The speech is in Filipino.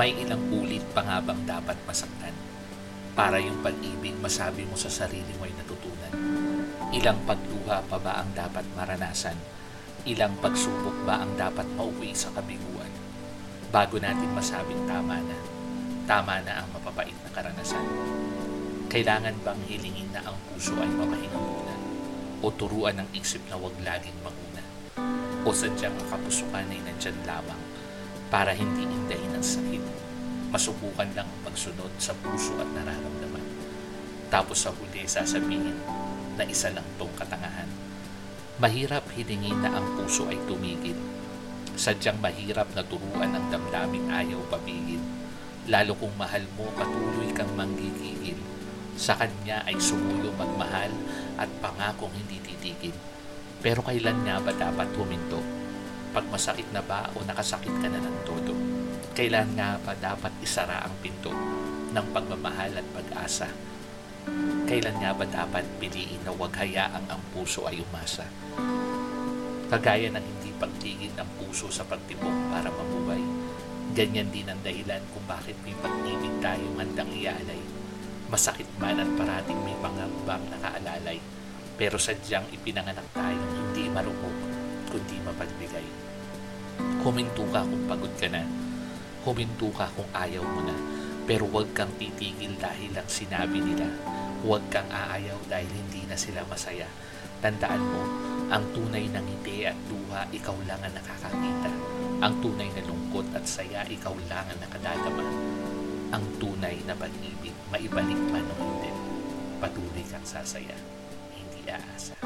May ilang ulit pa nga bang dapat masaktan? Para yung pag-ibig masabi mo sa sarili mo ay natutunan. Ilang pagluha pa ba ang dapat maranasan? Ilang pagsubok ba ang dapat mauwi sa kabiguan? Bago natin masabing tama na, tama na ang mapapait na karanasan. Kailangan bang hilingin na ang puso ay mamahinga muna? O turuan ng isip na wag laging manguna? O sadyang ang kapusukan ay nandyan lamang para hindi indahin ang sakit? Masubukan lang magsunod sa puso at nararamdaman. Tapos sa huli sasabihin na isa lang tong katangahan. Mahirap hilingin na ang puso ay tumigil. Sadyang mahirap na turuan ang damdaming ayaw papigil. Lalo kung mahal mo, patuloy kang manggigigil. Sa kanya ay sumuyo magmahal at pangakong hindi titigil. Pero kailan nga ba dapat huminto? Pag masakit na ba o nakasakit ka na ng todo? Kailan nga ba dapat isara ang pinto ng pagmamahal at pag-asa? Kailan nga ba dapat piliin na huwag hayaang ang puso ay umasa? Kagaya ng hindi pagtigil ng puso sa pagtibok para mabuhay. Ganyan din ang dahilan kung bakit may pag-ibig tayong handang ialay. Masakit man at parating may pangambang nakaalalay. Pero sadyang ipinanganak tayong hindi marumog, kundi mapagbigay. Huminto ka kung pagod ka na. Huminto ka kung ayaw mo na. Pero huwag kang titigil dahil lang sinabi nila. Huwag kang aayaw dahil hindi na sila masaya. Tandaan mo, ang tunay na ngiti at luha, ikaw lang ang nakakakita. Ang tunay na lungkot at saya, ikaw lang ang nakadadama. Ang tunay na pag-ibig, maibalik man o hindi, patuloy kang sasaya, hindi aasa.